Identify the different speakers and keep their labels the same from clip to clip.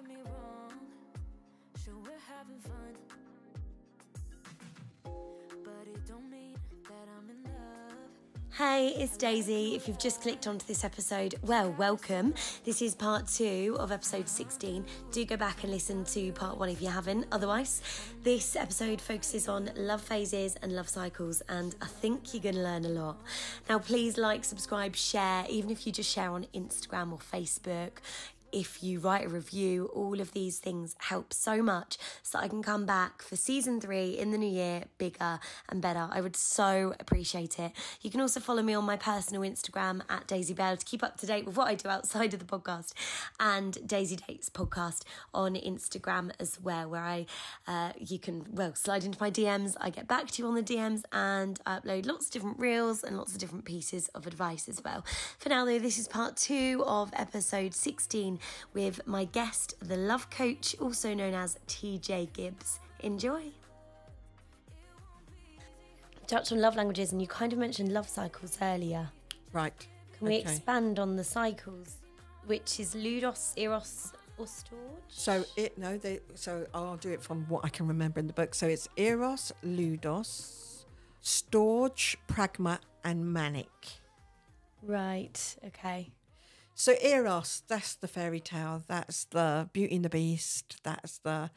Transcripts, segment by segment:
Speaker 1: get me wrong. Sure, we're having fun. But it don't mean that I'm in love.
Speaker 2: Hey, it's Daisy. If you've just clicked onto this episode, well, welcome. This is part two of episode 16. Do go back and listen to part one if you haven't. Otherwise, this episode focuses on love phases and love cycles, and I think you're going to learn a lot. Now, please like, subscribe, share, even if you just share on Instagram or Facebook if you write a review, all of these things help so much so I can come back for season three in the new year bigger and better. I would so appreciate it. You can also follow me on my personal Instagram at Daisy Bell to keep up to date with what I do outside of the podcast and Daisy Dates podcast on Instagram as well, where I uh, you can well slide into my DMs. I get back to you on the DMs and I upload lots of different reels and lots of different pieces of advice as well. For now though, this is part two of episode 16 with my guest, the love coach, also known as TJ Gibbs. Enjoy. Touched on love languages, and you kind of mentioned love cycles earlier.
Speaker 3: Right.
Speaker 2: Can we
Speaker 3: okay.
Speaker 2: expand on the cycles, which is Ludus, Eros, or Storge?
Speaker 3: So it no, they so I'll do it from what I can remember in the book. So it's Eros, Ludus, Storge, Pragma, and Manic.
Speaker 2: Right. Okay.
Speaker 3: So Eros, that's the fairy tale. That's the Beauty and the Beast. That's the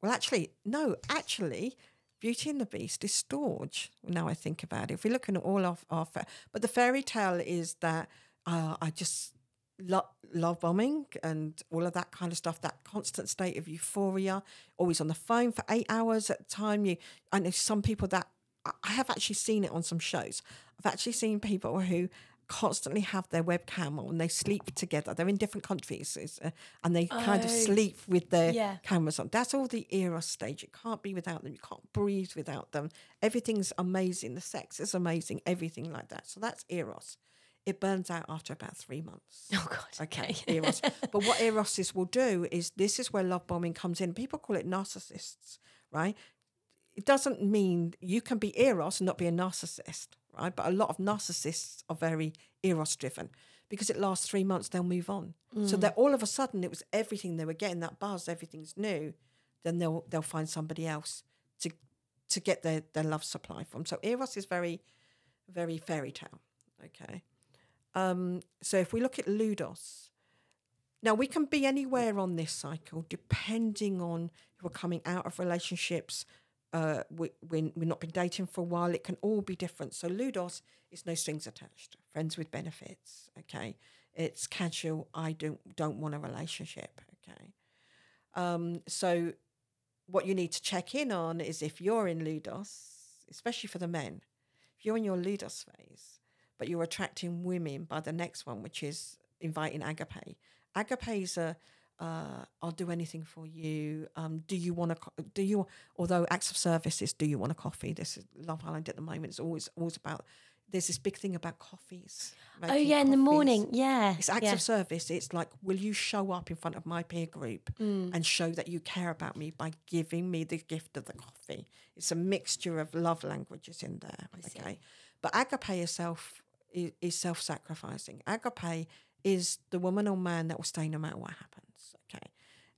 Speaker 3: well, actually, no, actually, Beauty and the Beast is Storge. Now I think about it, if we're looking at all of our, fa- but the fairy tale is that uh, I just lo- love bombing and all of that kind of stuff. That constant state of euphoria, always on the phone for eight hours at a time. You, I know some people that I have actually seen it on some shows. I've actually seen people who constantly have their webcam on. They sleep together. They're in different countries, uh, and they kind of
Speaker 2: Oh,
Speaker 3: sleep with their
Speaker 2: yeah.
Speaker 3: cameras on. That's all the era stage. It can't be without them. You can't breathe without them. Everything's amazing. The sex is amazing. Everything like that. So that's eros. It burns out after about three months.
Speaker 2: Oh God.
Speaker 3: Okay, eros. but what eroses will do is this is where love bombing comes in. People call it narcissists, right? It doesn't mean you can be eros and not be a narcissist, right? But a lot of narcissists are very eros driven because it lasts three months, they'll move on. So that all of a sudden it was everything they were getting that buzz, everything's new. Then they'll they'll find somebody else to to get their their love supply from. So eros is very very fairy tale. Okay. Um, so if we look at Ludus, now we can be anywhere on this cycle depending on if we're coming out of relationships, uh, we, when we've not been dating for a while. It can all be different. So Ludus is no strings attached, friends with benefits. Okay, it's casual. I don't don't want a relationship. Okay, um, so what you need to check in on is if you're in Ludus, especially for the men, if you're in your Ludus phase, but you're attracting women by the next one, which is inviting agape. Agape is a uh, I'll do anything for you. Um, do you want to? Do you? Although acts of service is, do you want a coffee? This is Love Island at the moment. It's always always about. There's this big thing about coffees.
Speaker 2: Oh yeah, in the morning. Yeah.
Speaker 3: It's acts
Speaker 2: yeah.
Speaker 3: of service. It's like, will you show up in front of my peer group
Speaker 2: Mm.
Speaker 3: and show that you care about me by giving me the gift of the coffee? It's a mixture of love languages in there. Okay, but agape is, is self-sacrificing. Agape is the woman or man that will stay no matter what happens.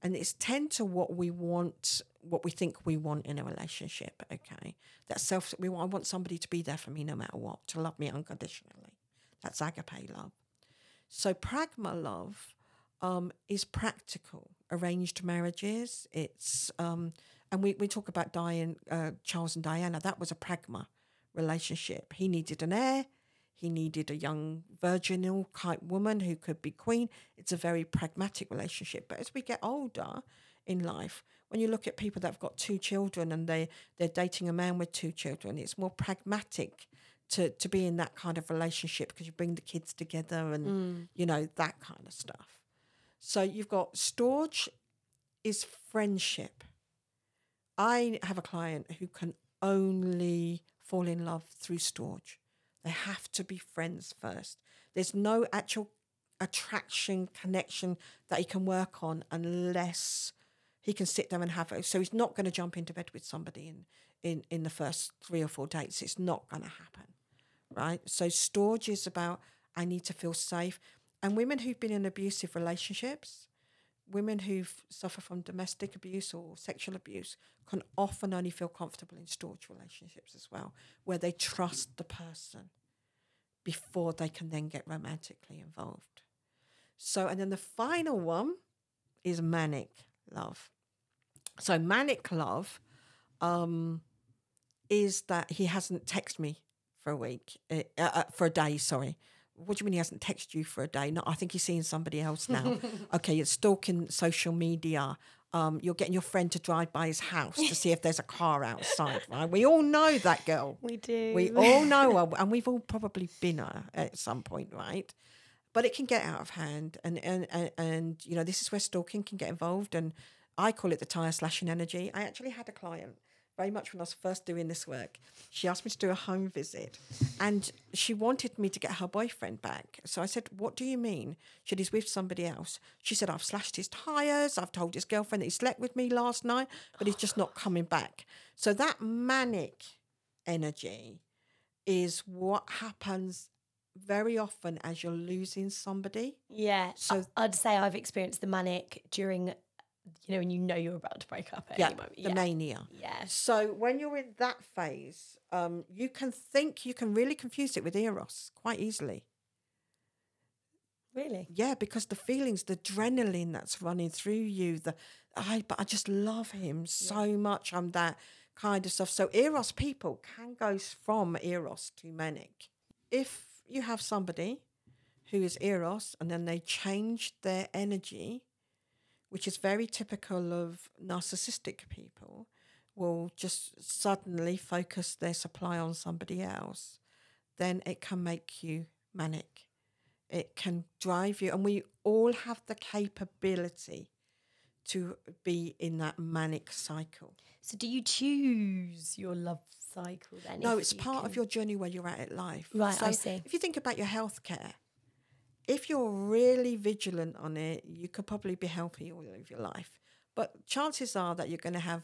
Speaker 3: And it's tend to what we want, what we think we want in a relationship. Okay, that self. We want. I want somebody to be there for me no matter what, to love me unconditionally. That's agape love. So pragma love um, is practical. Arranged marriages. It's um, and we, we talk about Diane, uh, Charles and Diana. That was a pragma relationship. He needed an heir. He needed a young virginal type woman who could be queen. It's a very pragmatic relationship. But as we get older in life, when you look at people that have got two children and they they're dating a man with two children, it's more pragmatic to to be in that kind of relationship because you bring the kids together and mm. you know that kind of stuff. So you've got storge is friendship. I have a client who can only fall in love through storge. They have to be friends first. There's no actual attraction, connection that he can work on unless he can sit down and have it. So he's not going to jump into bed with somebody in, in, in the first three or four dates. It's not going to happen, right? So storge is about I need to feel safe. And women who've been in abusive relationships women who suffer from domestic abuse or sexual abuse can often only feel comfortable in storge relationships as well, where they trust the person before they can then get romantically involved. So, and then the final one is manic love. So, manic love um, is that he hasn't texted me for a week, uh, uh, for a day, sorry. What do you mean he hasn't texted you for a day? No, I think he's seeing somebody else now. okay, you're stalking social media. Um, you're getting your friend to drive by his house to see if there's a car outside, right? We all know that girl.
Speaker 2: We do.
Speaker 3: We all know her, and we've all probably been her at some point, right? But it can get out of hand, and and and, and you know this is where stalking can get involved, and I call it the tire slashing energy. I actually had a client very much when I was first doing this work. She asked me to do a home visit and she wanted me to get her boyfriend back. So I said, What do you mean? She said, He's with somebody else. She said, I've slashed his tyres. I've told his girlfriend that he slept with me last night, but he's just not coming back. So that manic energy is what happens very often as you're losing somebody.
Speaker 2: Yeah.
Speaker 3: So-
Speaker 2: So I'd say I've experienced the manic during, you know, when you know you're about to break up at
Speaker 3: Yeah,
Speaker 2: any moment.
Speaker 3: the
Speaker 2: yeah.
Speaker 3: mania.
Speaker 2: Yeah.
Speaker 3: So when you're in that phase, um, you can think you can really confuse it with eros quite easily.
Speaker 2: Really?
Speaker 3: Yeah, because the feelings, the adrenaline that's running through you, the I but I just love him so much. I'm that kind of stuff. So eros people can go from eros to manic. If you have somebody who is eros and then they change their energy, which is very typical of narcissistic people, will just suddenly focus their supply on somebody else, then it can make you manic. It can drive you, and we all have the capability to be in that manic cycle.
Speaker 2: So do you choose your love cycle then?
Speaker 3: No, it's part of your journey where you're at in life.
Speaker 2: Right, I see.
Speaker 3: If you think about your healthcare, if you're really vigilant on it, you could probably be healthy all of your life. But chances are that you're going to have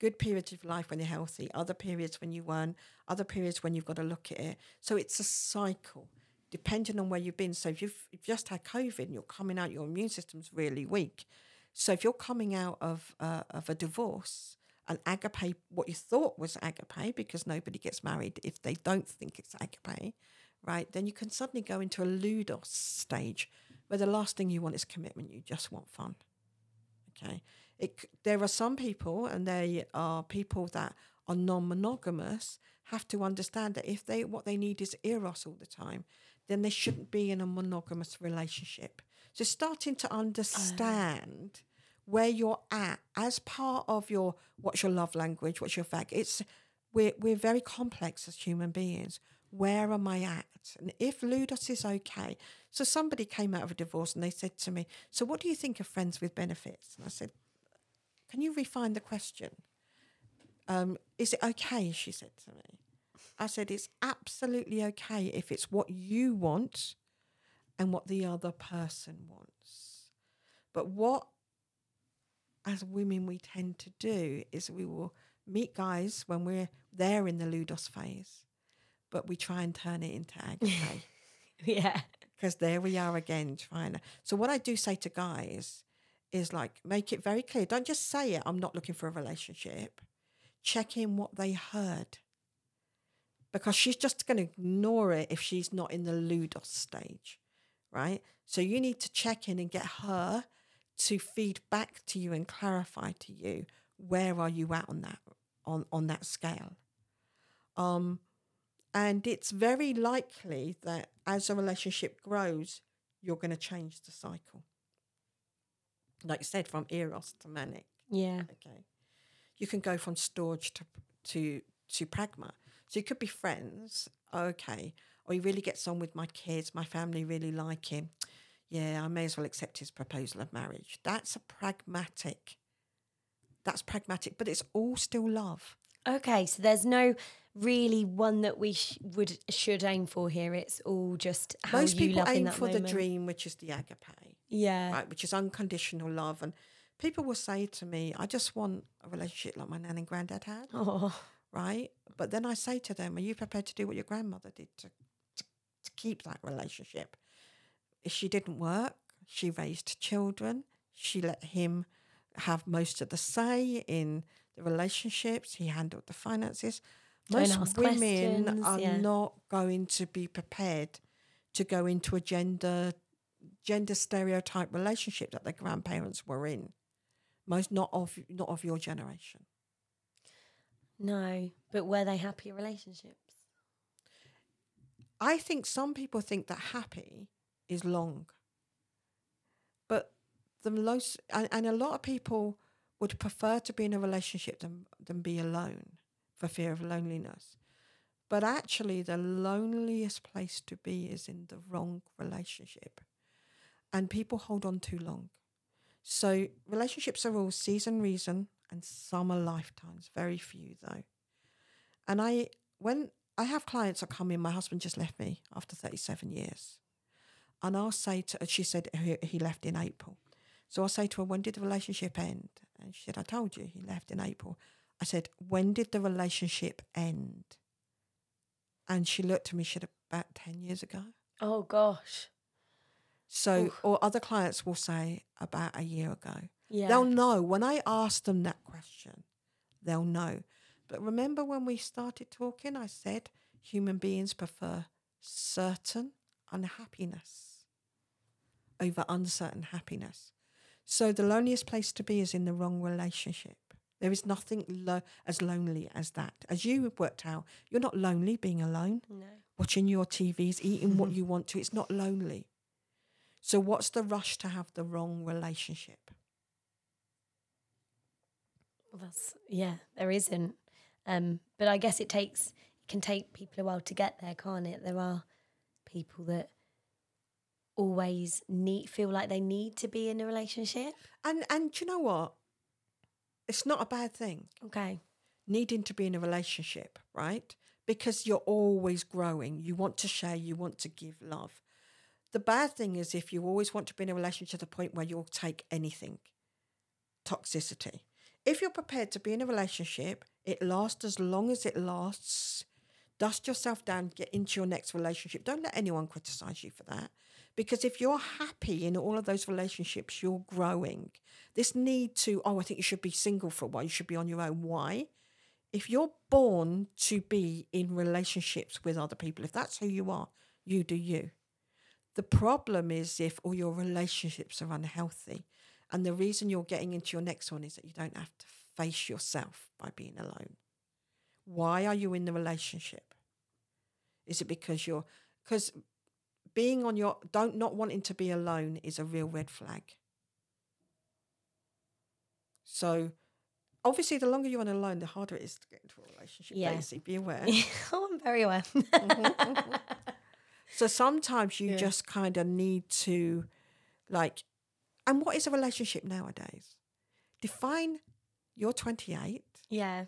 Speaker 3: good periods of life when you're healthy, other periods when you weren't, other periods when you've got to look at it. So it's a cycle, depending on where you've been. So if you've, just had COVID and you're coming out, your immune system's really weak. So if you're coming out of uh, of a divorce, and agape, what you thought was agape, because nobody gets married if they don't think it's agape, right? Then you can suddenly go into a ludus stage, where the last thing you want is commitment. You just want fun. Okay, it, there are some people, and they are people that are non-monogamous, have to understand that if they what they need is eros all the time, then they shouldn't be in a monogamous relationship. So starting to understand where you're at as part of your what's your love language, what's your fact. It's we're we're very complex as human beings. Where am I at? And if Ludus is okay, so somebody came out of a divorce and they said to me, "So what do you think of friends with benefits?" And I said, "Can you refine the question? Um, is it okay?" She said to me. I said, "It's absolutely okay if it's what you want and what the other person wants." But what as women we tend to do is we will meet guys when we're there in the ludus phase, but we try and turn it into agape
Speaker 2: Yeah.
Speaker 3: because there we are again trying to. So what I do say to guys is like make it very clear. Don't just say it. I'm not looking for a relationship. Check in what they heard. Because she's just going to ignore it if she's not in the ludus stage, right? So you need to check in and get her to feed back to you and clarify to you where are you at on that on on that scale. Um, and it's very likely that as a relationship grows, you're going to change the cycle. Like I said, from eros to manic.
Speaker 2: Yeah.
Speaker 3: Okay, you can go from storge to to to pragma. So you could be friends, okay, or he really gets on with my kids. My family really like him. Yeah, I may as well accept his proposal of marriage. That's a pragmatic. That's pragmatic, but it's all still love.
Speaker 2: Okay, so there's no really one that we sh- would should aim for here. It's all just how
Speaker 3: Most
Speaker 2: you
Speaker 3: people
Speaker 2: love
Speaker 3: aim for
Speaker 2: moment.
Speaker 3: the dream, which is the agape.
Speaker 2: Yeah.
Speaker 3: right, which is unconditional love. And people will say to me, I just want a relationship like my nan and granddad had,
Speaker 2: Oh.
Speaker 3: right? But then I say to them, Are you prepared to do what your grandmother did to, to, to keep that relationship? If she didn't work, she raised children, She let him have most of the say in the relationships. He handled the finances. Most women are
Speaker 2: yeah.
Speaker 3: not going to be prepared to go into a gender gender stereotype relationship that their grandparents were in. Most not of not of your generation.
Speaker 2: No, but were they happy relationships?
Speaker 3: I think some people think that happy is long. But the most and, and a lot of people would prefer to be in a relationship than than be alone for fear of loneliness. But actually the loneliest place to be is in the wrong relationship. And people hold on too long. So relationships are all season reason and some are lifetimes, very few though. And I when I have clients that come in, my husband just left me after 37 years. And I'll say to she said he, he left in April. So I'll say to her, when did the relationship end? And she said, I told you he left in April. I said, when did the relationship end? And she looked at me, she said, about 10 years ago.
Speaker 2: Oh gosh.
Speaker 3: So,
Speaker 2: Oof.
Speaker 3: or other clients will say about a year ago.
Speaker 2: Yeah.
Speaker 3: They'll know. When I ask them that question, they'll know. But remember when we started talking, I said human beings prefer certain unhappiness over uncertain happiness. So the loneliest place to be is in the wrong relationship. There is nothing lo- as lonely as that. As you have worked out, you're not lonely being alone,
Speaker 2: no.
Speaker 3: watching your TVs, eating what you want to. It's not lonely. So what's the rush to have the wrong relationship?
Speaker 2: Well, that's yeah. There isn't. Um, but I guess it takes it can take people a while to get there, can't it? There are people that always need feel like they need to be in a relationship.
Speaker 3: And and do you know what? It's not a bad thing
Speaker 2: Okay.
Speaker 3: needing to be in a relationship, right? Because you're always growing. You want to share, you want to give love. The bad thing is if you always want to be in a relationship to the point where you'll take anything. Toxicity. If you're prepared to be in a relationship, it lasts as long as it lasts. Dust yourself down, get into your next relationship. Don't let anyone criticize you for that. Because if you're happy in all of those relationships, you're growing. This need to, oh, I think you should be single for a while, you should be on your own. Why? If you're born to be in relationships with other people, if that's who you are, you do you. The problem is if all your relationships are unhealthy. And the reason you're getting into your next one is that you don't have to face yourself by being alone. Why are you in the relationship? Is it because you're because being on your don't not wanting to be alone is a real red flag. So obviously the longer you're on alone, the harder it is to get into a relationship.
Speaker 2: Yeah.
Speaker 3: Daisy, be aware.
Speaker 2: oh, I'm very aware. Mm-hmm, mm-hmm.
Speaker 3: So sometimes you
Speaker 2: Yeah.
Speaker 3: just kind of need to, like, and what is a relationship nowadays? Define. You're 28.
Speaker 2: yeah.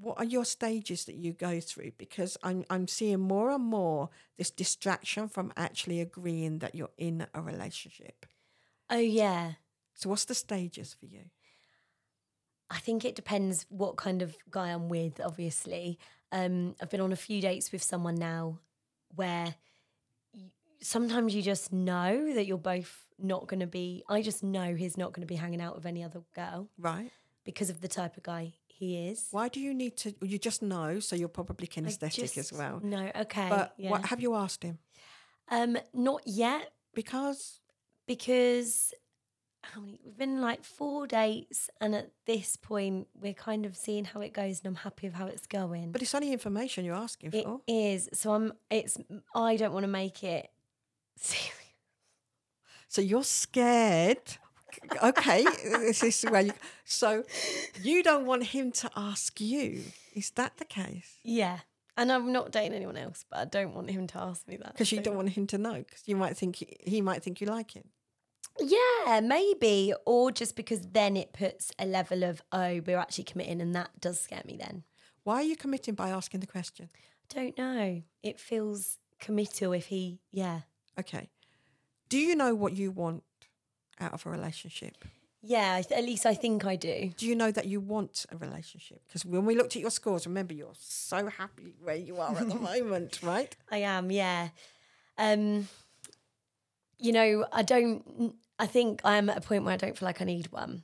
Speaker 3: What are your stages that you go through? Because I'm I'm seeing more and more this distraction from actually agreeing that you're in a relationship.
Speaker 2: Oh yeah.
Speaker 3: So what's the stages for you?
Speaker 2: I think it depends what kind of guy I'm with, obviously. Um, I've been on a few dates with someone now where y- sometimes you just know that you're both not going to be, I just know he's not going to be hanging out with any other girl
Speaker 3: Right.
Speaker 2: because of the type of guy he is.
Speaker 3: Why do you need to? You just know, so you're probably kinesthetic as well.
Speaker 2: No, okay.
Speaker 3: But
Speaker 2: yeah.
Speaker 3: what have you asked him?
Speaker 2: um, not yet
Speaker 3: Because
Speaker 2: because how many we've been like four dates and at this point we're kind of seeing how it goes and I'm happy with how it's going.
Speaker 3: but it's only information you're asking
Speaker 2: It
Speaker 3: for.
Speaker 2: is. So I'm it's I don't want to make it serious.
Speaker 3: So you're scared. Okay, this is where you. So you don't want him to ask you. Is that the case?
Speaker 2: Yeah. And I'm not dating anyone else, but I don't want him to ask me that.
Speaker 3: Because you
Speaker 2: so-
Speaker 3: don't want him to know. Because you might think he, he might think you like him.
Speaker 2: Yeah, maybe. Or just because then it puts a level of, oh, we're actually committing and that does scare me then.
Speaker 3: Why are you committing by asking the question?
Speaker 2: I don't know. It feels committal if he yeah.
Speaker 3: Okay. Do you know what you want out of a relationship?
Speaker 2: Yeah, at least I think I do.
Speaker 3: Do you know that you want a relationship? Because when we looked at your scores, remember you're so happy where you are at the moment, right?
Speaker 2: I am, yeah. Um, you know, I don't. I think I'm at a point where I don't feel like I need one.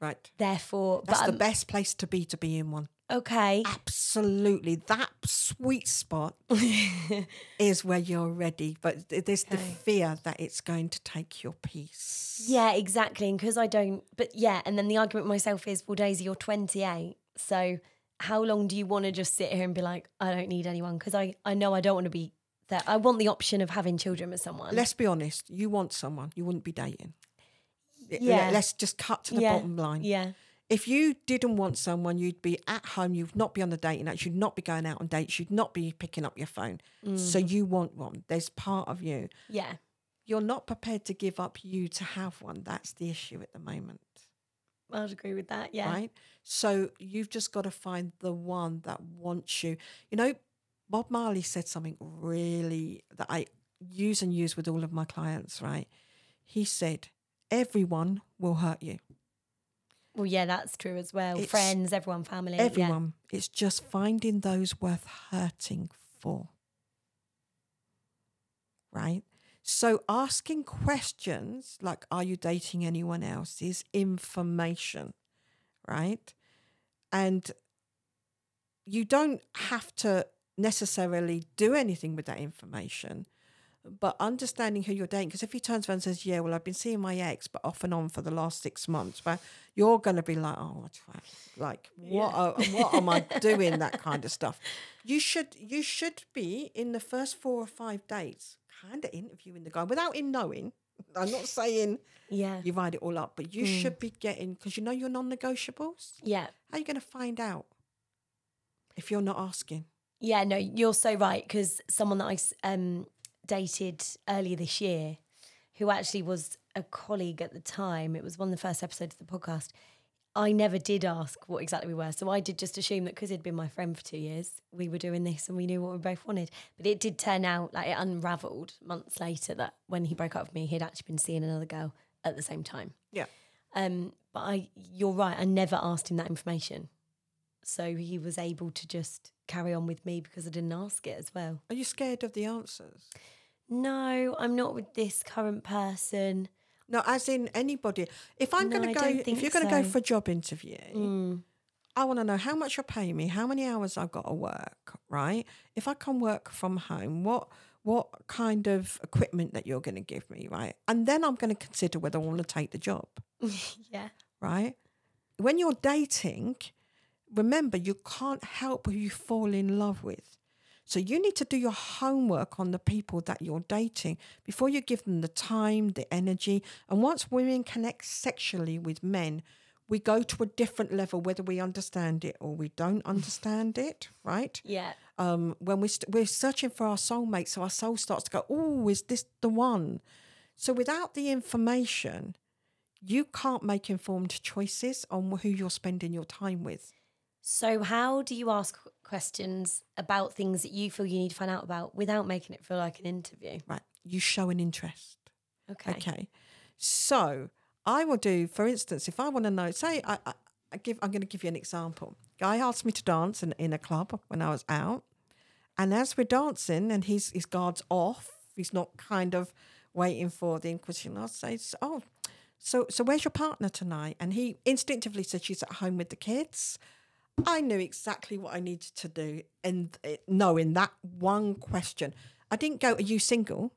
Speaker 3: Right.
Speaker 2: Therefore,
Speaker 3: That's
Speaker 2: but
Speaker 3: the best place to be to be in one.
Speaker 2: okay.
Speaker 3: Absolutely. That sweet spot is where you're ready. But th- there's the fear that it's going to take your peace.
Speaker 2: Yeah, exactly. And because I don't, but yeah, and then the argument myself is, well, Daisy, you're 28. So how long do you want to just sit here and be like, I don't need anyone? Because I, I know I don't want to be there. I want the option of having children with someone.
Speaker 3: Let's be honest. You want someone, you wouldn't be dating.
Speaker 2: Yeah.
Speaker 3: Let's just cut to the
Speaker 2: yeah.
Speaker 3: bottom line.
Speaker 2: Yeah.
Speaker 3: If you didn't want someone, you'd be at home. You'd not be on the dating apps. You'd not be going out on dates. You'd not be picking up your phone. So
Speaker 2: Mm.
Speaker 3: you want one. There's part of you.
Speaker 2: Yeah.
Speaker 3: You're not prepared to give up you to have one. That's the issue at the moment.
Speaker 2: I'd agree with that. Yeah.
Speaker 3: right? So you've just got to find the one that wants you. You know, Bob Marley said something really that I use and use with all of my clients, right? He said, Everyone will hurt you.
Speaker 2: Well, yeah, that's true as well.
Speaker 3: It's-
Speaker 2: Friends, everyone, family. yeah.
Speaker 3: Everyone. It's just finding those worth hurting for. Right? So asking questions like, Are you dating anyone else? is information. Right? And you don't have to necessarily do anything with that information, but understanding who you're dating. Because if he turns around and says, "Yeah, well, I've been seeing my ex, but off and on for the last six months," well, you're going to be like, "Oh, what like what? Are, what am I doing?" That kind of stuff. You should you should be in the first four or five dates, kind of interviewing the guy without him knowing. I'm not saying
Speaker 2: Yeah.
Speaker 3: you write it all up, but you should be getting because you know your non-negotiables.
Speaker 2: Yeah.
Speaker 3: How are you going to find out if you're not asking?
Speaker 2: Yeah, no, you're so right. Because someone that I um, dated earlier this year, who actually was a colleague at the time, it was one of the first episodes of the podcast. I never did ask what exactly we were. So I did just assume that because he'd been my friend for two years, we were doing this and we knew what we both wanted. But it did turn out, like, it unraveled months later that when he broke up with me, he'd actually been seeing another girl at the same time.
Speaker 3: Yeah.
Speaker 2: Um, but I, you're right. I never asked him that information, so he was able to just carry on with me because I didn't ask it as well.
Speaker 3: Are you scared of the answers?
Speaker 2: No, I'm not with this current person.
Speaker 3: No, as in anybody. If I'm
Speaker 2: No,
Speaker 3: going to go, if you're going to go for a job interview,
Speaker 2: Mm.
Speaker 3: I want to know how much you're paying me, how many hours I've got to work, right? If I can work from home, what what kind of equipment that you're going to give me, right? And then I'm going to consider whether I want to take the job,
Speaker 2: yeah,
Speaker 3: right? When you're dating, remember you can't help who you fall in love with. So you need to do your homework on the people that you're dating before you give them the time, the energy. And once women connect sexually with men, we go to a different level, whether we understand it or we don't understand it, right?
Speaker 2: yeah,
Speaker 3: Um, when we st- we're searching for our soulmate, so our soul starts to go, oh, is this the one? So without the information, you can't make informed choices on who you're spending your time with.
Speaker 2: So, how do you ask questions about things that you feel you need to find out about without making it feel like an interview?
Speaker 3: Right? You show an interest.
Speaker 2: Okay.
Speaker 3: Okay. So I will do, for instance, if I want to know, say I, I, I give, I'm going to give you an example. Guy asked me to dance in, in a club when I was out, and as we're dancing, and his his guard's off, he's not kind of waiting for the inquisition. I'll say, "Oh, so so where's your partner tonight?" And he instinctively said she's at home with the kids. I knew exactly what I needed to do, and uh, knowing that one question, I didn't go, "Are you single?"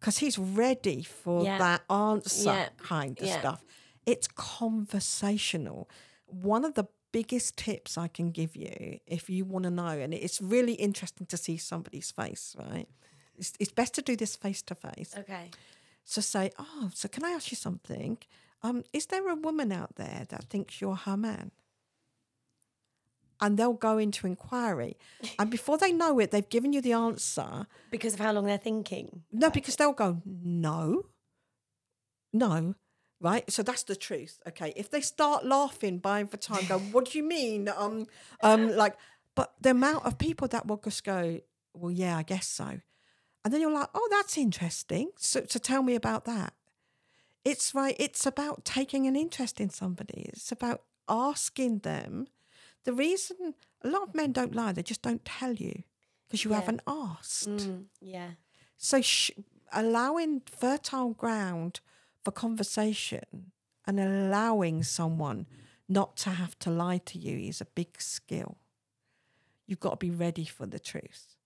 Speaker 3: Because he's ready for
Speaker 2: Yeah.
Speaker 3: that answer
Speaker 2: Yeah.
Speaker 3: kind of
Speaker 2: Yeah.
Speaker 3: stuff. It's conversational. One of the biggest tips I can give you if you want to know, and it's really interesting to see somebody's face, right? It's, it's best to do this face to face.
Speaker 2: Okay.
Speaker 3: So say, oh, so can I ask you something? Um, is there a woman out there that thinks you're her man? And they'll go into inquiry. And before they know it, they've given you the answer.
Speaker 2: Because of how long they're thinking.
Speaker 3: No, because they'll go, no, no, right? So that's the truth. Okay. If they start laughing, buying for time, go, what do you mean? Um, um, like, but the amount of people that will just go, well, yeah, I guess so. And then you're like, oh, that's interesting. So, so tell me about that. It's right. It's about taking an interest in somebody. It's about asking them. The reason a lot of men don't lie, they just don't tell you because you
Speaker 2: Yeah.
Speaker 3: haven't asked.
Speaker 2: Mm, yeah.
Speaker 3: So sh- allowing fertile ground for conversation and allowing someone not to have to lie to you is a big skill. You've got to be ready for the truth.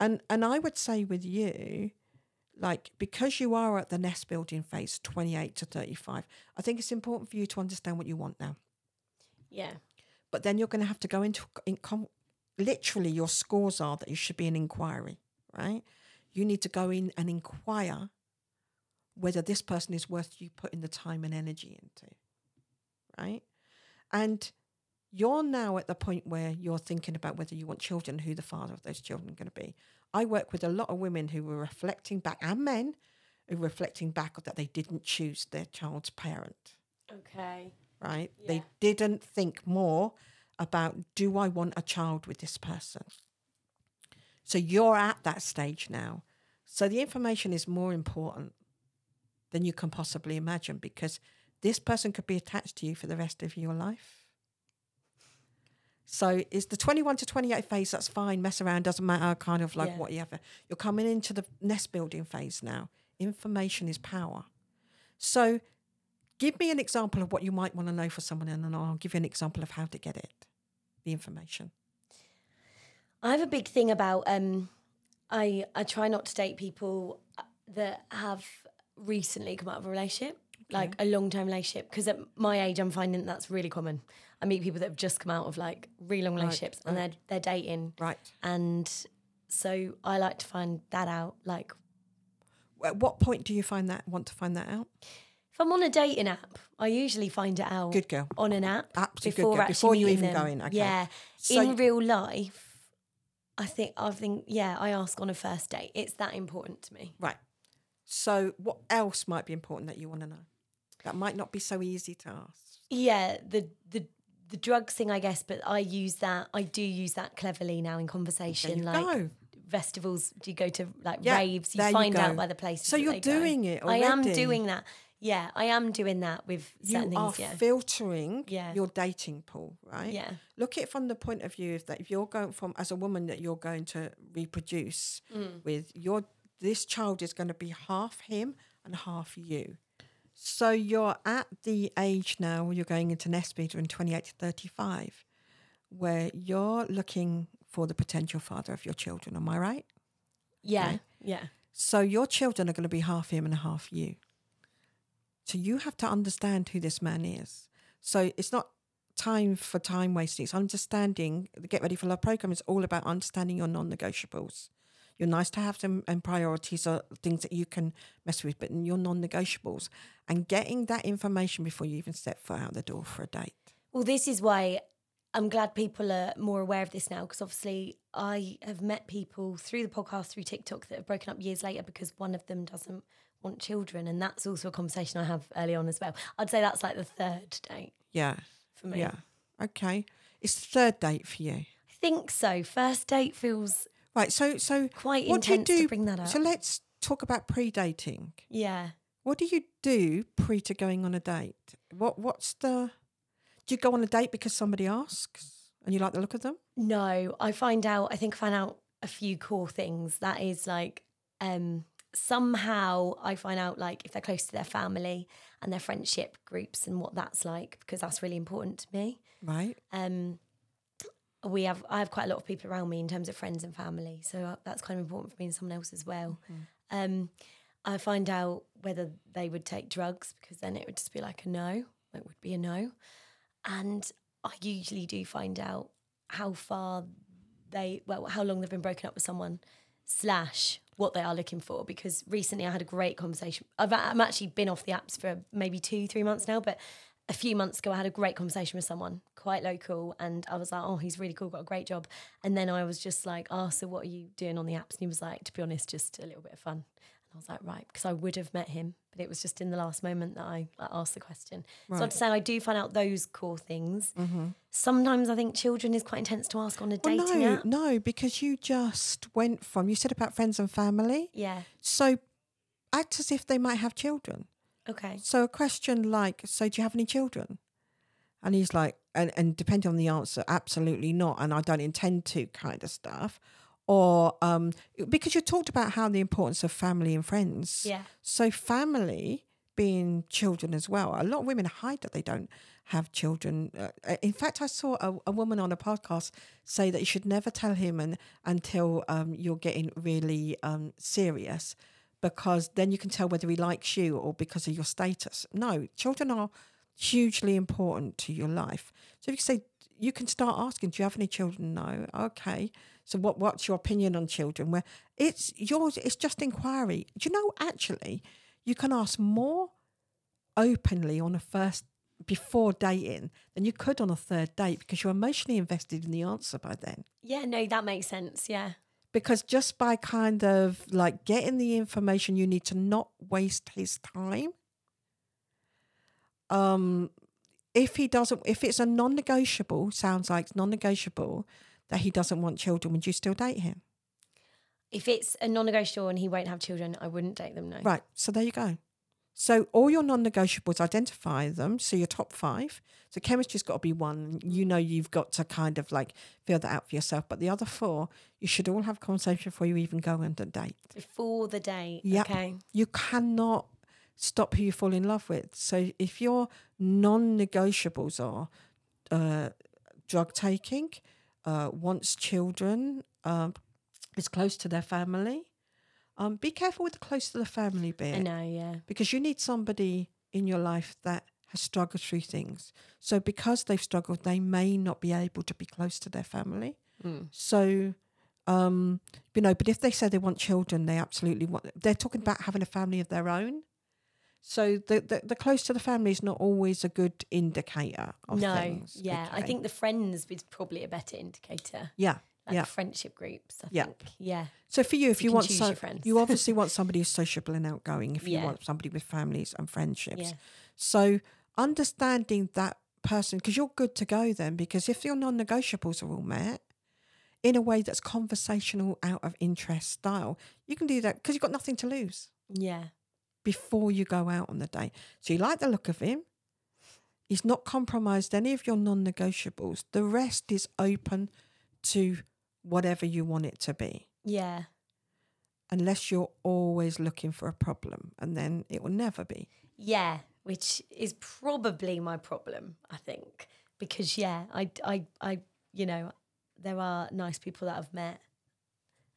Speaker 3: And and I would say with you, like because you are at the nest building phase 28 to 35, I think it's important for you to understand what you want now.
Speaker 2: Yeah.
Speaker 3: But then you're going to have to go into in com- literally your scores are that you should be an inquiry, right? You need to go in and inquire whether this person is worth you putting the time and energy into, right? And you're now at the point where you're thinking about whether you want children, who the father of those children are going to be. I work with a lot of women who were reflecting back, and men who were reflecting back that they didn't choose their child's parent,
Speaker 2: Okay.
Speaker 3: Right?
Speaker 2: Yeah.
Speaker 3: They didn't think more about, do I want a child with this person? So you're at that stage now. So the information is more important than you can possibly imagine because this person could be attached to you for the rest of your life. So it's the 21 to 28 phase, that's fine, mess around, doesn't matter, kind of like
Speaker 2: Yeah.
Speaker 3: whatever. You're coming into the nest building phase now. Information is power. So give me an example of what you might want to know for someone, and then I'll give you an example of how to get it, the information.
Speaker 2: I have a big thing about um I I try not to date people uh, that have recently come out of a relationship, like a long term relationship, because at my age I'm finding that's really common. I meet people that have just come out of like really long relationships and they're they're dating.
Speaker 3: Right.
Speaker 2: And so I like to find that out. Like
Speaker 3: At what point do you find that want to find that out?
Speaker 2: If I'm on a dating app, I usually find it out
Speaker 3: Good girl.
Speaker 2: on an app
Speaker 3: Absolutely
Speaker 2: before
Speaker 3: girl.
Speaker 2: actually
Speaker 3: Before you even go in, okay.
Speaker 2: Yeah.
Speaker 3: So
Speaker 2: in real life, I think I think yeah, I ask on a first date. It's that important to me.
Speaker 3: Right. So what else might be important that you want to know? That might not be so easy to ask.
Speaker 2: Yeah, the the the drugs thing, I guess, but I use that. I do use that cleverly now in conversation.
Speaker 3: you
Speaker 2: like
Speaker 3: go.
Speaker 2: festivals, do you go to like
Speaker 3: Yeah,
Speaker 2: raves? You
Speaker 3: there you
Speaker 2: find out by the places.
Speaker 3: So you're
Speaker 2: they go.
Speaker 3: doing it
Speaker 2: I am doing that. Yeah, I am doing that with certain
Speaker 3: you are.
Speaker 2: Yeah,
Speaker 3: filtering
Speaker 2: Yeah.
Speaker 3: your dating pool, right?
Speaker 2: Yeah.
Speaker 3: Look at it from the point of view of that if you're going from as a woman that you're going to reproduce
Speaker 2: Mm.
Speaker 3: with your this child is going to be half him and half you. So you're at the age now where you're going into nest builder in 28 to 35 where you're looking for the potential father of your children. Am I right?
Speaker 2: yeah,
Speaker 3: Okay.
Speaker 2: yeah.
Speaker 3: So your children are going to be half him and half you. So you have to understand who this man is. So it's not time for time wasting. It's understanding. The Get Ready for Love program is all about understanding your non-negotiables. Your nice to have them and priorities are things that you can mess with, but your non-negotiables and getting that information before you even step foot out the door for a date.
Speaker 2: Well, this is why I'm glad people are more aware of this now because obviously I have met people through the podcast, through TikTok that have broken up years later because one of them doesn't want children. And that's also a conversation I have early on as well. I'd say that's like the third date
Speaker 3: Yeah,
Speaker 2: for me.
Speaker 3: yeah, okay. It's the third date for you.
Speaker 2: I think so. First date feels
Speaker 3: Right, so so
Speaker 2: Quite
Speaker 3: what do you
Speaker 2: intense to bring that up.
Speaker 3: So let's talk about pre-dating.
Speaker 2: yeah.
Speaker 3: What do you do pre to going on a date? What what's the do you go on a date because somebody asks and you like the look of them?
Speaker 2: No, I find out. I think I find out a few core things. That is like um somehow I find out like if they're close to their family and their friendship groups and what that's like because that's really important to me.
Speaker 3: Right.
Speaker 2: Um, we have I have quite a lot of people around me in terms of friends and family, so uh, that's kind of important for me and someone else as well. Um, I find out whether they would take drugs because then it would just be like a no. It would be a no, and I usually do find out how far they well how long they've been broken up with someone slash what they are looking for because recently I had a great conversation. I've I'm actually been off the apps for maybe two three months now, but a few months ago I had a great conversation with someone quite local, and I was like, oh, he's really cool, got a great job. And then I was just like, oh, so what are you doing on the apps? And he was like, to be honest, just a little bit of fun. I was like, right, because I would have met him, but it was just in the last moment that I like, asked the question. So I'd say I do find out those core things. Mm-hmm. Sometimes I think children is quite intense to ask on a
Speaker 3: Well,
Speaker 2: dating
Speaker 3: no,
Speaker 2: app.
Speaker 3: no, because you just went from you said about friends and family.
Speaker 2: Yeah.
Speaker 3: So act as if they might have children.
Speaker 2: Okay.
Speaker 3: So a question like, so do you have any children? And he's like, and, and depending on the answer, absolutely not. And I don't intend to kind of stuff. Or um, because you talked about how the importance of family and friends.
Speaker 2: Yeah.
Speaker 3: So family being children as well. A lot of women hide that they don't have children. Uh, in fact, I saw a, a woman on a podcast say that you should never tell him and, until um, you're getting really um, serious because then you can tell whether he likes you or because of your status. No, children are hugely important to your life. So if you say, you can start asking, do you have any children? No. Okay. So what what's your opinion on children? Where it's yours, it's just inquiry. Do you know actually you can ask more openly on a first before dating than you could on a third date because you're emotionally invested in the answer by then.
Speaker 2: Yeah, no, that makes sense. Yeah.
Speaker 3: Because just by kind of like getting the information you need to not waste his time. Um if he doesn't if it's a non-negotiable, sounds like it's non-negotiable that he doesn't want children, would you still date him?
Speaker 2: If it's a non-negotiable and he won't have children, I wouldn't date them. No.
Speaker 3: Right. So there you go. So all your non-negotiables, identify them. So your top five. So chemistry's got to be one. You know you've got to kind of like feel that out for yourself. But the other four, you should all have a conversation before you even go on the date.
Speaker 2: Before the date.
Speaker 3: Yep.
Speaker 2: Okay.
Speaker 3: You cannot stop who you fall in love with. So if your non-negotiables are uh, drug taking, uh, wants children, um, is close to their family, um, be careful with the close to the family bit
Speaker 2: I know. Yeah.
Speaker 3: because you need somebody in your life that has struggled through things. So because they've struggled, they may not be able to be close to their family.
Speaker 2: Mm.
Speaker 3: So, um, you know, but if they say they want children, they absolutely want. They're talking about having a family of their own. So the the, the close to the family is not always a good indicator of
Speaker 2: no.
Speaker 3: things.
Speaker 2: yeah. I think the friends is probably a better indicator.
Speaker 3: yeah.
Speaker 2: Like
Speaker 3: Yeah.
Speaker 2: friendship groups. I
Speaker 3: Yeah.
Speaker 2: think. Yeah.
Speaker 3: So for you, if
Speaker 2: You
Speaker 3: you, want so,
Speaker 2: friends.
Speaker 3: you obviously want somebody who's sociable and outgoing. If you want somebody with families and friendships,
Speaker 2: Yeah.
Speaker 3: so understanding that person because you're good to go then. Because if your non-negotiables are all met in a way that's conversational, out of interest style, you can do that because you've got nothing to lose
Speaker 2: Yeah.
Speaker 3: Before you go out on the day. So you like the look of him. He's not compromised any of your non-negotiables. The rest is open to whatever you want it to be
Speaker 2: Yeah.
Speaker 3: unless you're always looking for a problem and then it will never be
Speaker 2: Yeah. Which is probably my problem, I think. Because yeah, I I I you know, there are nice people that I've met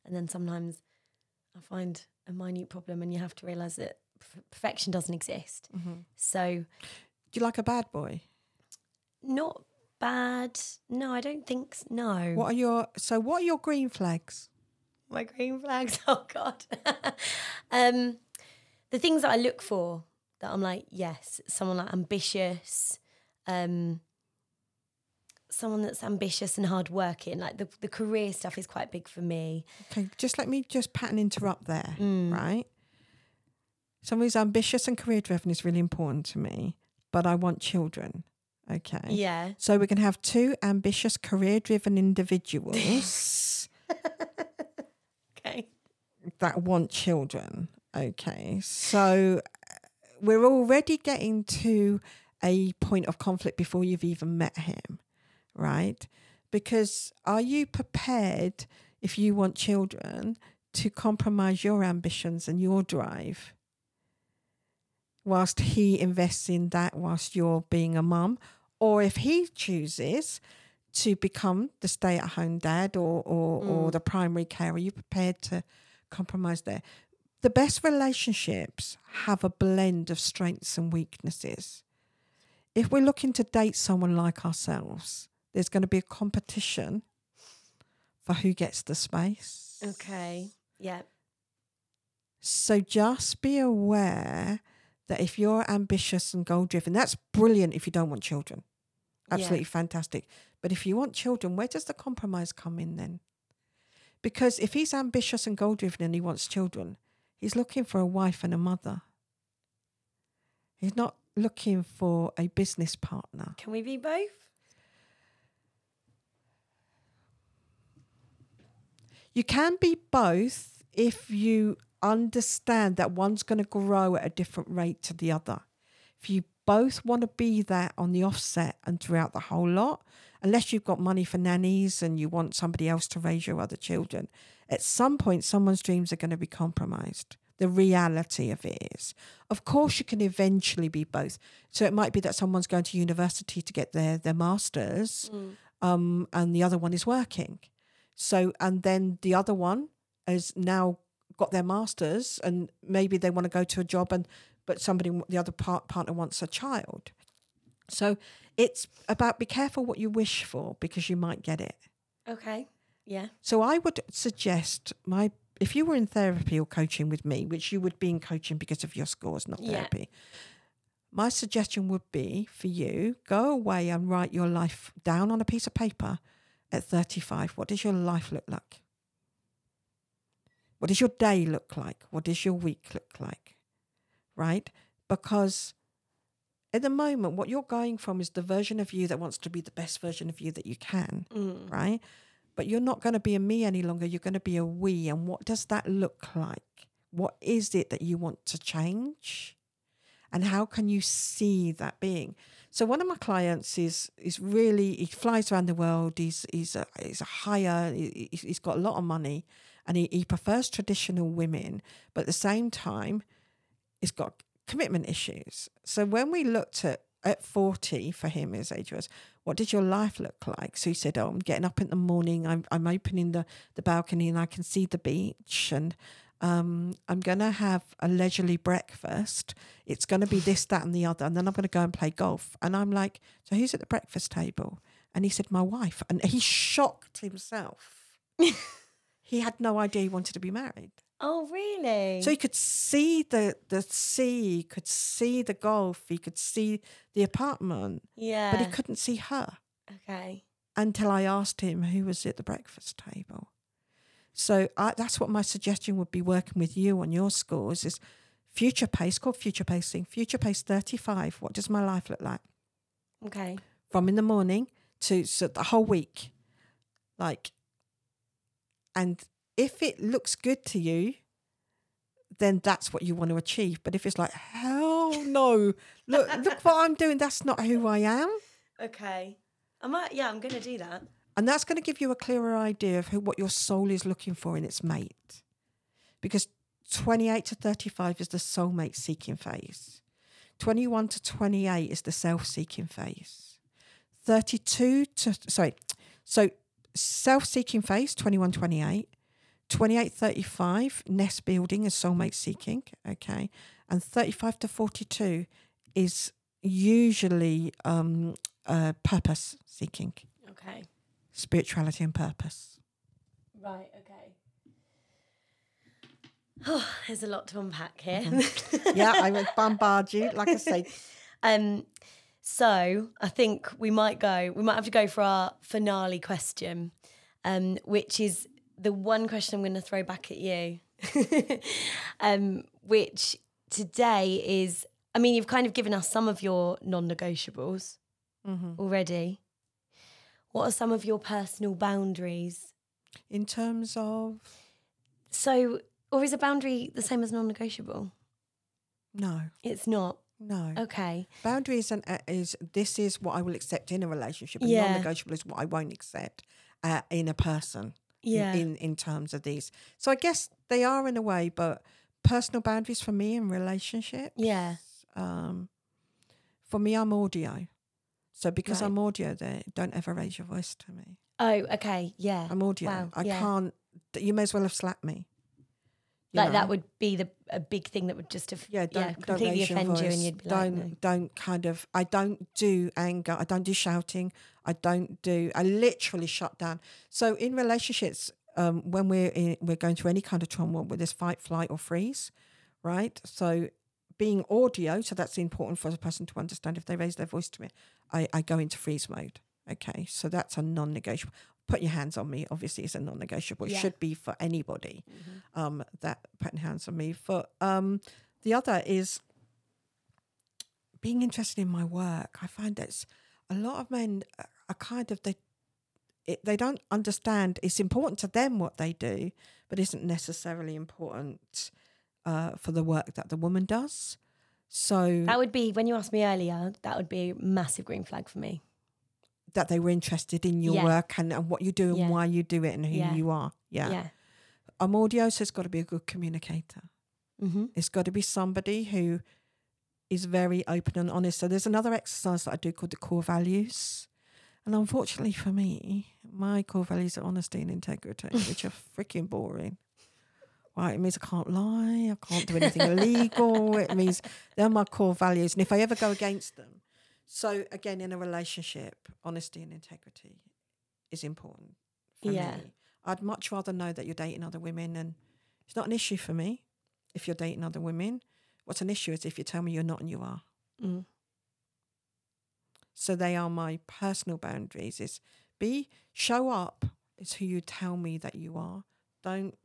Speaker 2: and then sometimes I find a minute problem and you have to realise that perfection doesn't exist. So
Speaker 3: do you like a bad boy
Speaker 2: not bad. No, I don't think s- no.
Speaker 3: what are your so what are your green flags
Speaker 2: my green flags. Oh God. um, the things that I look for that I'm like, yes, someone like ambitious, um, someone that's ambitious and hardworking. Like the the career stuff is quite big for me.
Speaker 3: okay just let me just pat and interrupt there
Speaker 2: Mm.
Speaker 3: right someone who's ambitious and career driven is really important to me but i want children okay
Speaker 2: Yeah.
Speaker 3: so we can have two ambitious career driven individuals
Speaker 2: Okay.
Speaker 3: that want children. Okay, so uh, we're already getting to a point of conflict before you've even met him, right? Because are you prepared, if you want children, to compromise your ambitions and your drive whilst he invests in that whilst you're being a mum? Or if he chooses to become the stay at home dad or, or, or mm. the primary care, are you prepared to compromise there? The best relationships have a blend of strengths and weaknesses. If we're looking to date someone like ourselves, there's going to be a competition for who gets the space.
Speaker 2: Okay. Yeah.
Speaker 3: So just be aware that if you're ambitious and goal driven, that's brilliant if you don't want children. Absolutely fantastic. But if you want children, where does the compromise come in then? Because if he's ambitious and goal driven and he wants children, he's looking for a wife and a mother. He's not looking for a business partner.
Speaker 2: Can we be both?
Speaker 3: You can be both if you understand that one's going to grow at a different rate to the other. If you both want to be there on the offset and throughout the whole lot, unless you've got money for nannies and you want somebody else to raise your other children, at some point, someone's dreams are going to be compromised. the reality of it is. Of course, you can eventually be both. So it might be that someone's going to university to get their their masters, um, and the other one is working. So and then the other one is now got their masters, and maybe they want to go to a job, and but somebody the other part, partner wants a child. So it's about be careful what you wish for because you might get it.
Speaker 2: Okay. Yeah.
Speaker 3: So I would suggest my if you were in therapy or coaching with me, which you would be in coaching because of your scores, not
Speaker 2: Yeah.
Speaker 3: therapy. My suggestion would be for you go away and write your life down on a piece of paper at 35. What does your life look like? What does your day look like? What does your week look like? Right? Because at the moment, what you're going from is the version of you that wants to be the best version of you that you can,
Speaker 2: Mm.
Speaker 3: right? But you're not going to be a me any longer. You're going to be a we. And what does that look like? What is it that you want to change? And how can you see that being? So one of my clients is is really he flies around the world. He's he's a he's a He's, he's got a lot of money, and he, he prefers traditional women. But at the same time, he's got commitment issues. So when we looked at at 40 for him, his age was, what did your life look like? So he said, oh, I'm getting up in the morning, I'm, I'm opening the, the balcony and I can see the beach and um, I'm going to have a leisurely breakfast. It's going to be this, that and the other. And then I'm going to go and play golf. And I'm like, so who's at the breakfast table? And he said, my wife. And he shocked himself. he had no idea he wanted to be married.
Speaker 2: Oh, really?
Speaker 3: So he could see the the sea, could see the golf, he could see the apartment,
Speaker 2: yeah.
Speaker 3: but he couldn't see her
Speaker 2: Okay.
Speaker 3: until I asked him who was at the breakfast table. So I, that's what my suggestion would be working with you on your scores is future pace, called future pacing, future pace 35. What does my life look like?
Speaker 2: Okay.
Speaker 3: From in the morning to so the whole week. Like, and if it looks good to you, then that's what you want to achieve. But if it's like, hell no, look, look what I'm doing, that's not who I am.
Speaker 2: Okay. I might. Yeah, I'm gonna do that.
Speaker 3: And that's going to give you a clearer idea of who, what your soul is looking for in its mate. Because 28 to 35 is the soulmate seeking phase. 21 to 28 is the self seeking phase. 32 to, sorry, so self seeking phase, 21, 28. 28, 35, nest building and soulmate seeking. Okay. And 35 to 42 is usually um, uh, purpose seeking
Speaker 2: Okay.
Speaker 3: spirituality and purpose.
Speaker 2: Right. Okay. Oh, there's a lot to unpack here.
Speaker 3: Yeah, I would bombard you. Like I say,
Speaker 2: Um, so I think we might go. We might have to go for our finale question, um, which is the one question I'm going to throw back at you, um, which today is. I mean, you've kind of given us some of your non-negotiables already. What are some of your personal boundaries?
Speaker 3: in terms of
Speaker 2: So, or is a boundary the same as non-negotiable?
Speaker 3: no,
Speaker 2: It's not.
Speaker 3: No.
Speaker 2: Okay.
Speaker 3: Boundaries and uh, is this is what I will accept in a relationship, and
Speaker 2: Yeah.
Speaker 3: non-negotiable is what I won't accept uh, in a person. in-
Speaker 2: Yeah.
Speaker 3: In, in terms of these, so I guess they are in a way, but personal boundaries for me in relationships.
Speaker 2: Yeah.
Speaker 3: Um, for me, I'm audio. So because
Speaker 2: Right.
Speaker 3: I'm audio, there, don't ever raise your voice to me.
Speaker 2: Oh, okay. Yeah.
Speaker 3: I'm audio.
Speaker 2: Wow,
Speaker 3: I
Speaker 2: yeah.
Speaker 3: can't. You may as well have slapped me.
Speaker 2: Like
Speaker 3: know?
Speaker 2: that would be the a big thing that would just have
Speaker 3: yeah, don't,
Speaker 2: yeah,
Speaker 3: don't
Speaker 2: completely
Speaker 3: raise
Speaker 2: offend you and you'd be
Speaker 3: don't
Speaker 2: like no.
Speaker 3: don't kind of I don't do anger. I don't do shouting. I don't do. I literally shut down. So in relationships, um, when we're in, we're going through any kind of trauma, where there's fight, flight, or freeze, right? So being audio, so that's important for the person to understand. If they raise their voice to me, I, I go into freeze mode. Okay, so that's a non-negotiable. Put your hands on me. Obviously, is a non-negotiable. It
Speaker 2: Yeah.
Speaker 3: should be for anybody. Um, that putting hands on me. For um, the other is being interested in my work. I find that a lot of men are kind of they it, they don't understand. It's important to them what they do, but isn't necessarily important uh, for the work that the woman does. So
Speaker 2: That would be when you asked me earlier. That would be a massive green flag for me.
Speaker 3: That they were interested in your
Speaker 2: Yeah.
Speaker 3: work and, and what you do and
Speaker 2: Yeah.
Speaker 3: why you do it and who
Speaker 2: Yeah.
Speaker 3: you are. Yeah.
Speaker 2: Yeah.
Speaker 3: Audio has got to be a good communicator.
Speaker 2: Mm-hmm.
Speaker 3: It's got to be somebody who is very open and honest. So there's another exercise that I do called the core values. And unfortunately for me, my core values are honesty and integrity, which are freaking boring. Right, it means I can't lie, I can't do anything illegal. It means they're my core values. And if I ever go against them, so again, in a relationship, honesty and integrity is important for
Speaker 2: Yeah.
Speaker 3: me. I'd much rather know that you're dating other women, and it's not an issue for me if you're dating other women. What's an issue is if you tell me you're not and you are.
Speaker 2: Mm.
Speaker 3: So they are my personal boundaries. Is be show up as who you tell me that you are. Don't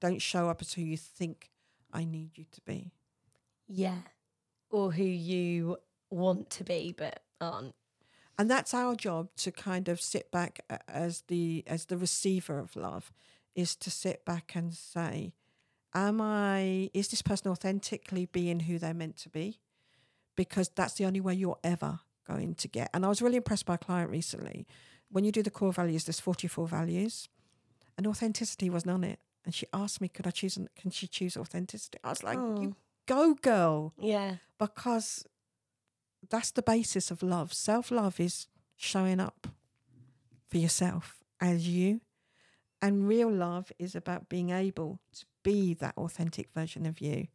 Speaker 3: don't show up as who you think I need you to be.
Speaker 2: Yeah. Or who you want to be but aren't.
Speaker 3: and that's our job to kind of sit back as the as the receiver of love is to sit back and say am i is this person authentically being who they're meant to be? Because that's the only way you're ever going to get and i was really impressed by a client recently. When you do the core values there's 44 values and authenticity wasn't on it. And she asked me could i choose an- can she choose authenticity? I was like oh. you go girl.
Speaker 2: Yeah.
Speaker 3: because that's the basis of love. Self love is showing up for yourself as you. And real love is about being able to be that authentic version of you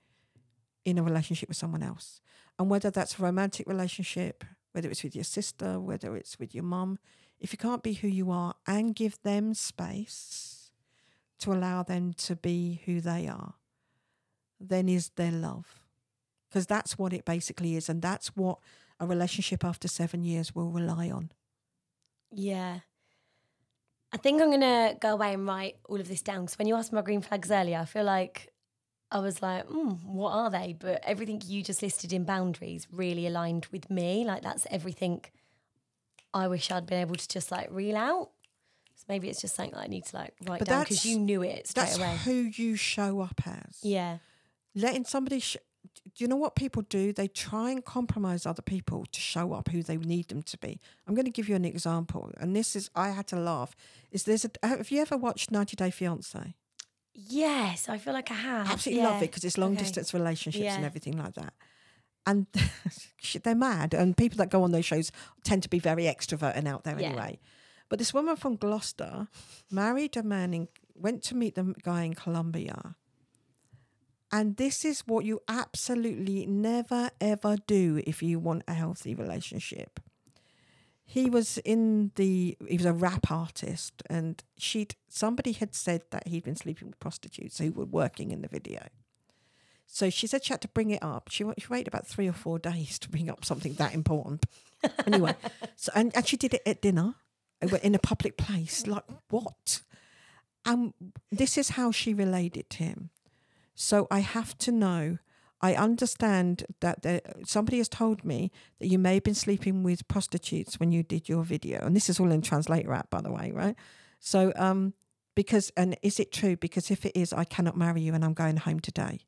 Speaker 3: in a relationship with someone else. And whether that's a romantic relationship, whether it's with your sister, whether it's with your mum, if you can't be who you are and give them space to allow them to be who they are, then is there love? Because that's what it basically is and that's what a relationship after seven years will rely on
Speaker 2: Yeah. I think I'm going to go away and write all of this down because when you asked about green flags earlier, I feel like I was like, mm, what are they? But everything you just listed in boundaries really aligned with me. Like, that's everything I wish I'd been able to just like reel out. So maybe it's just something that I need to like write
Speaker 3: But
Speaker 2: down because you knew it straight
Speaker 3: that's
Speaker 2: away.
Speaker 3: who you show up as
Speaker 2: Yeah.
Speaker 3: letting somebody sh- do you know what people do they try and compromise other people to show up who they need them to be i'm going to give you an example and this is i had to laugh is there's a have you ever watched 90 day fiance
Speaker 2: Yes, I feel like I have.
Speaker 3: absolutely
Speaker 2: yeah.
Speaker 3: love it because it's long
Speaker 2: Okay.
Speaker 3: distance relationships and everything like that. And they're mad. And people that go on those shows tend to be very extrovert and out there
Speaker 2: Yeah.
Speaker 3: anyway. But this woman from Gloucester married a man in, went to meet the guy in Colombia. And this is what you absolutely never ever do if you want a healthy relationship. He was in the he was a rap artist and she'd somebody had said that he'd been sleeping with prostitutes who were working in the video. So she said she had to bring it up. She, she waited about three or four days to bring up something that important. anyway, so and, and she did it at dinner uh, in a public place. Like what? And this is how she related to him. So I have to know. I understand that there, somebody has told me that you may have been sleeping with prostitutes when you did your video, and this is all in translator app, by the way, right? So, um, because and is it true? Because if it is, I cannot marry you, and I'm going home today.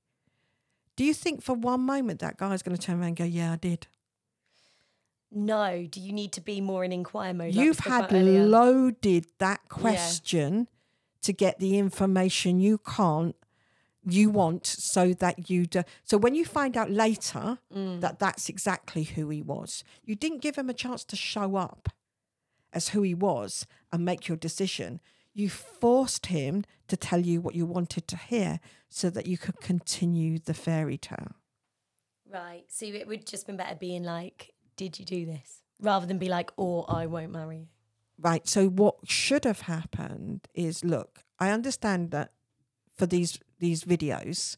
Speaker 3: Do you think for one moment that guy's going to turn around and go, "Yeah, I did"?
Speaker 2: No, do you need to be more in inquire mode?
Speaker 3: You've had loaded that question to get the information you can't, you want, so that you do. So when you find out later
Speaker 2: Mm.
Speaker 3: that that's exactly who he was, you didn't give him a chance to show up as who he was and make your decision. You forced him to tell you what you wanted to hear so that you could continue the fairy tale.
Speaker 2: Right. So it would just been better being like, did you do this? Rather than be like, or I won't marry you.
Speaker 3: Right. So what should have happened is look, I understand that for these these videos,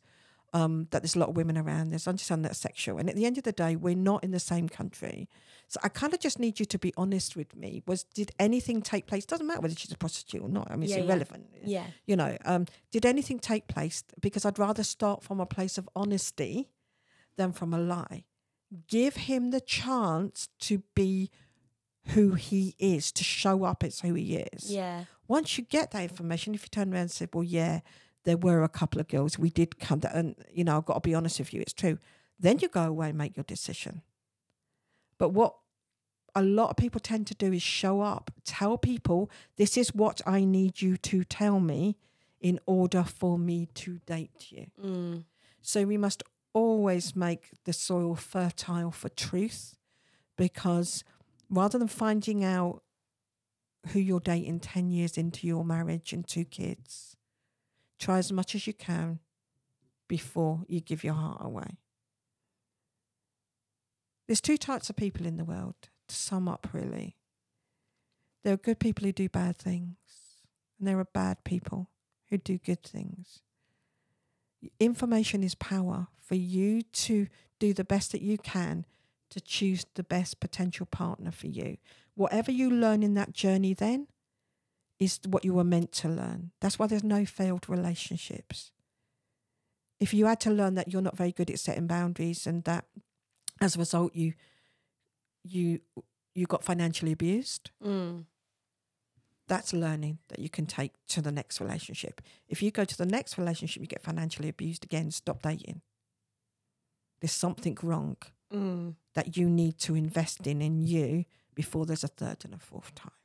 Speaker 3: um, that there's a lot of women around, there's understand that's sexual. And at the end of the day, we're not in the same country. So I kind of just need you to be honest with me. Was did anything take place? Doesn't matter whether she's a prostitute or not. I mean
Speaker 2: Yeah,
Speaker 3: it's
Speaker 2: yeah.
Speaker 3: irrelevant.
Speaker 2: Yeah.
Speaker 3: You know, um, did anything take place? Because I'd rather start from a place of honesty than from a lie. Give him the chance to be who he is, to show up as who he is.
Speaker 2: Yeah.
Speaker 3: Once you get that information, if you turn around and say, Well, yeah, there were a couple of girls, we did come down, and you know, I've got to be honest with you, it's true. Then you go away and make your decision. But what a lot of people tend to do is show up, tell people, This is what I need you to tell me in order for me to date you.
Speaker 2: Mm.
Speaker 3: So we must always make the soil fertile for truth because rather than finding out who you're dating 10 years into your marriage and two kids, try as much as you can before you give your heart away. There's two types of people in the world, to sum up, really. There are good people who do bad things, and there are bad people who do good things. Information is power for you to do the best that you can to choose the best potential partner for you. Whatever you learn in that journey, then is what you were meant to learn. That's why there's no failed relationships. If you had to learn that you're not very good at setting boundaries and that as a result you you you got financially abused,
Speaker 2: Mm.
Speaker 3: that's learning that you can take to the next relationship. If you go to the next relationship, you get financially abused again, stop dating. There's something wrong
Speaker 2: Mm.
Speaker 3: that you need to invest in in you before there's a third and a fourth time.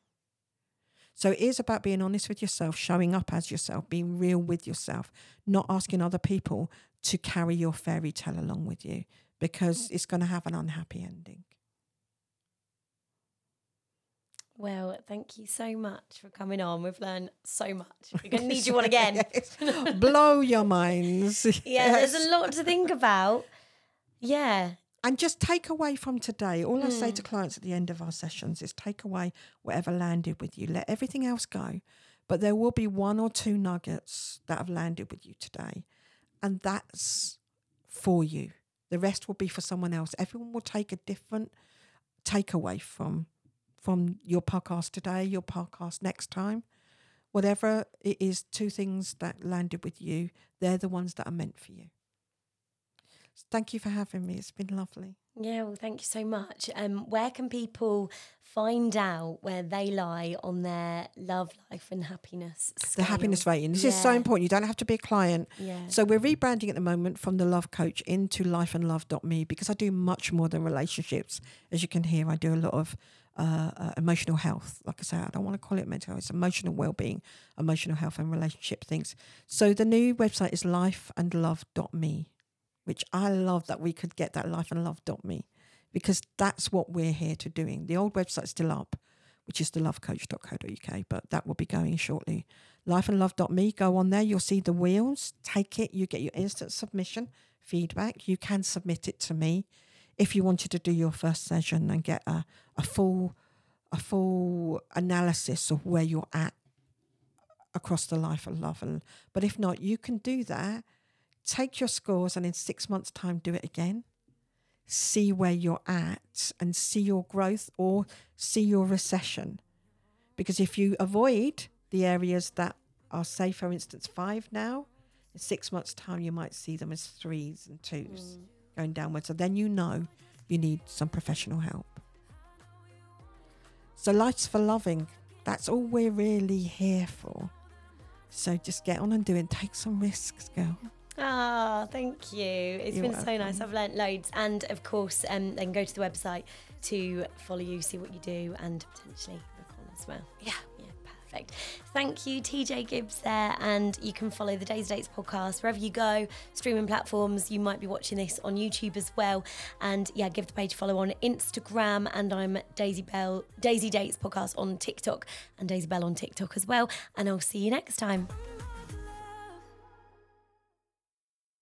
Speaker 3: So it is about being honest with yourself, showing up as yourself, being real with yourself, not asking other people to carry your fairy tale along with you because mm. it's going to have an unhappy ending.
Speaker 2: Well, thank you so much for coming on. We've learned so much. We're going to need you on again.
Speaker 3: Blow your minds.
Speaker 2: Yeah, there's a lot to think about. Yeah.
Speaker 3: And just take away from today. All I say hmm. to clients at the end of our sessions is take away whatever landed with you. Let everything else go. But there will be one or two nuggets that have landed with you today. And that's for you. The rest will be for someone else. Everyone will take a different takeaway from from your podcast today, your podcast next time. Whatever it is, two things that landed with you, they're the ones that are meant for you. Thank you for having me. It's been lovely.
Speaker 2: Yeah, well, thank you so much. Um, where can people find out where they lie on their love life and happiness?
Speaker 3: The happiness rating. This is so important. You don't have to be a client.
Speaker 2: Yeah.
Speaker 3: So we're rebranding at the moment from the Love Coach into lifeandlove.me because I do much more than relationships. As you can hear, I do a lot of uh, uh, emotional health. Like I say, I don't want to call it mental health. It's emotional well-being, emotional health and relationship things. So the new website is lifeandlove.me, which I love that we could get that lifeandlove.me because that's what we're here to doing. The old website's still up, which is the thelovecoach.co.uk, but that will be going shortly. Lifeandlove.me, go on there, you'll see the wheels, take it, you get your instant submission feedback. You can submit it to me if you wanted to do your first session and get a, a full a full analysis of where you're at across the life of love and but if not you can do that take your scores and in six months time do it again. See where you're at and see your growth or see your recession. Because if you avoid the areas that are say for instance five now in six months time you might see them as threes and twos mm. going downwards. So then you know you need some professional help. So life's for loving. That's all we're really here for. So just get on and do it. Take some risks girl
Speaker 2: Ah, thank you. It's
Speaker 3: You're
Speaker 2: been so nice. I've learnt loads. And of course, um, then go to the website to follow you, see what you do, and potentially look on as well.
Speaker 3: Yeah.
Speaker 2: Yeah, perfect. Thank you, TJ Gibbs there. And you can follow the Daisy Dates podcast wherever you go, streaming platforms. You might be watching this on YouTube as well. And yeah, give the page a follow on Instagram. And I'm Daisy Bell, Daisy Dates podcast on TikTok, and Daisy Bell on TikTok as well. And I'll see you next time.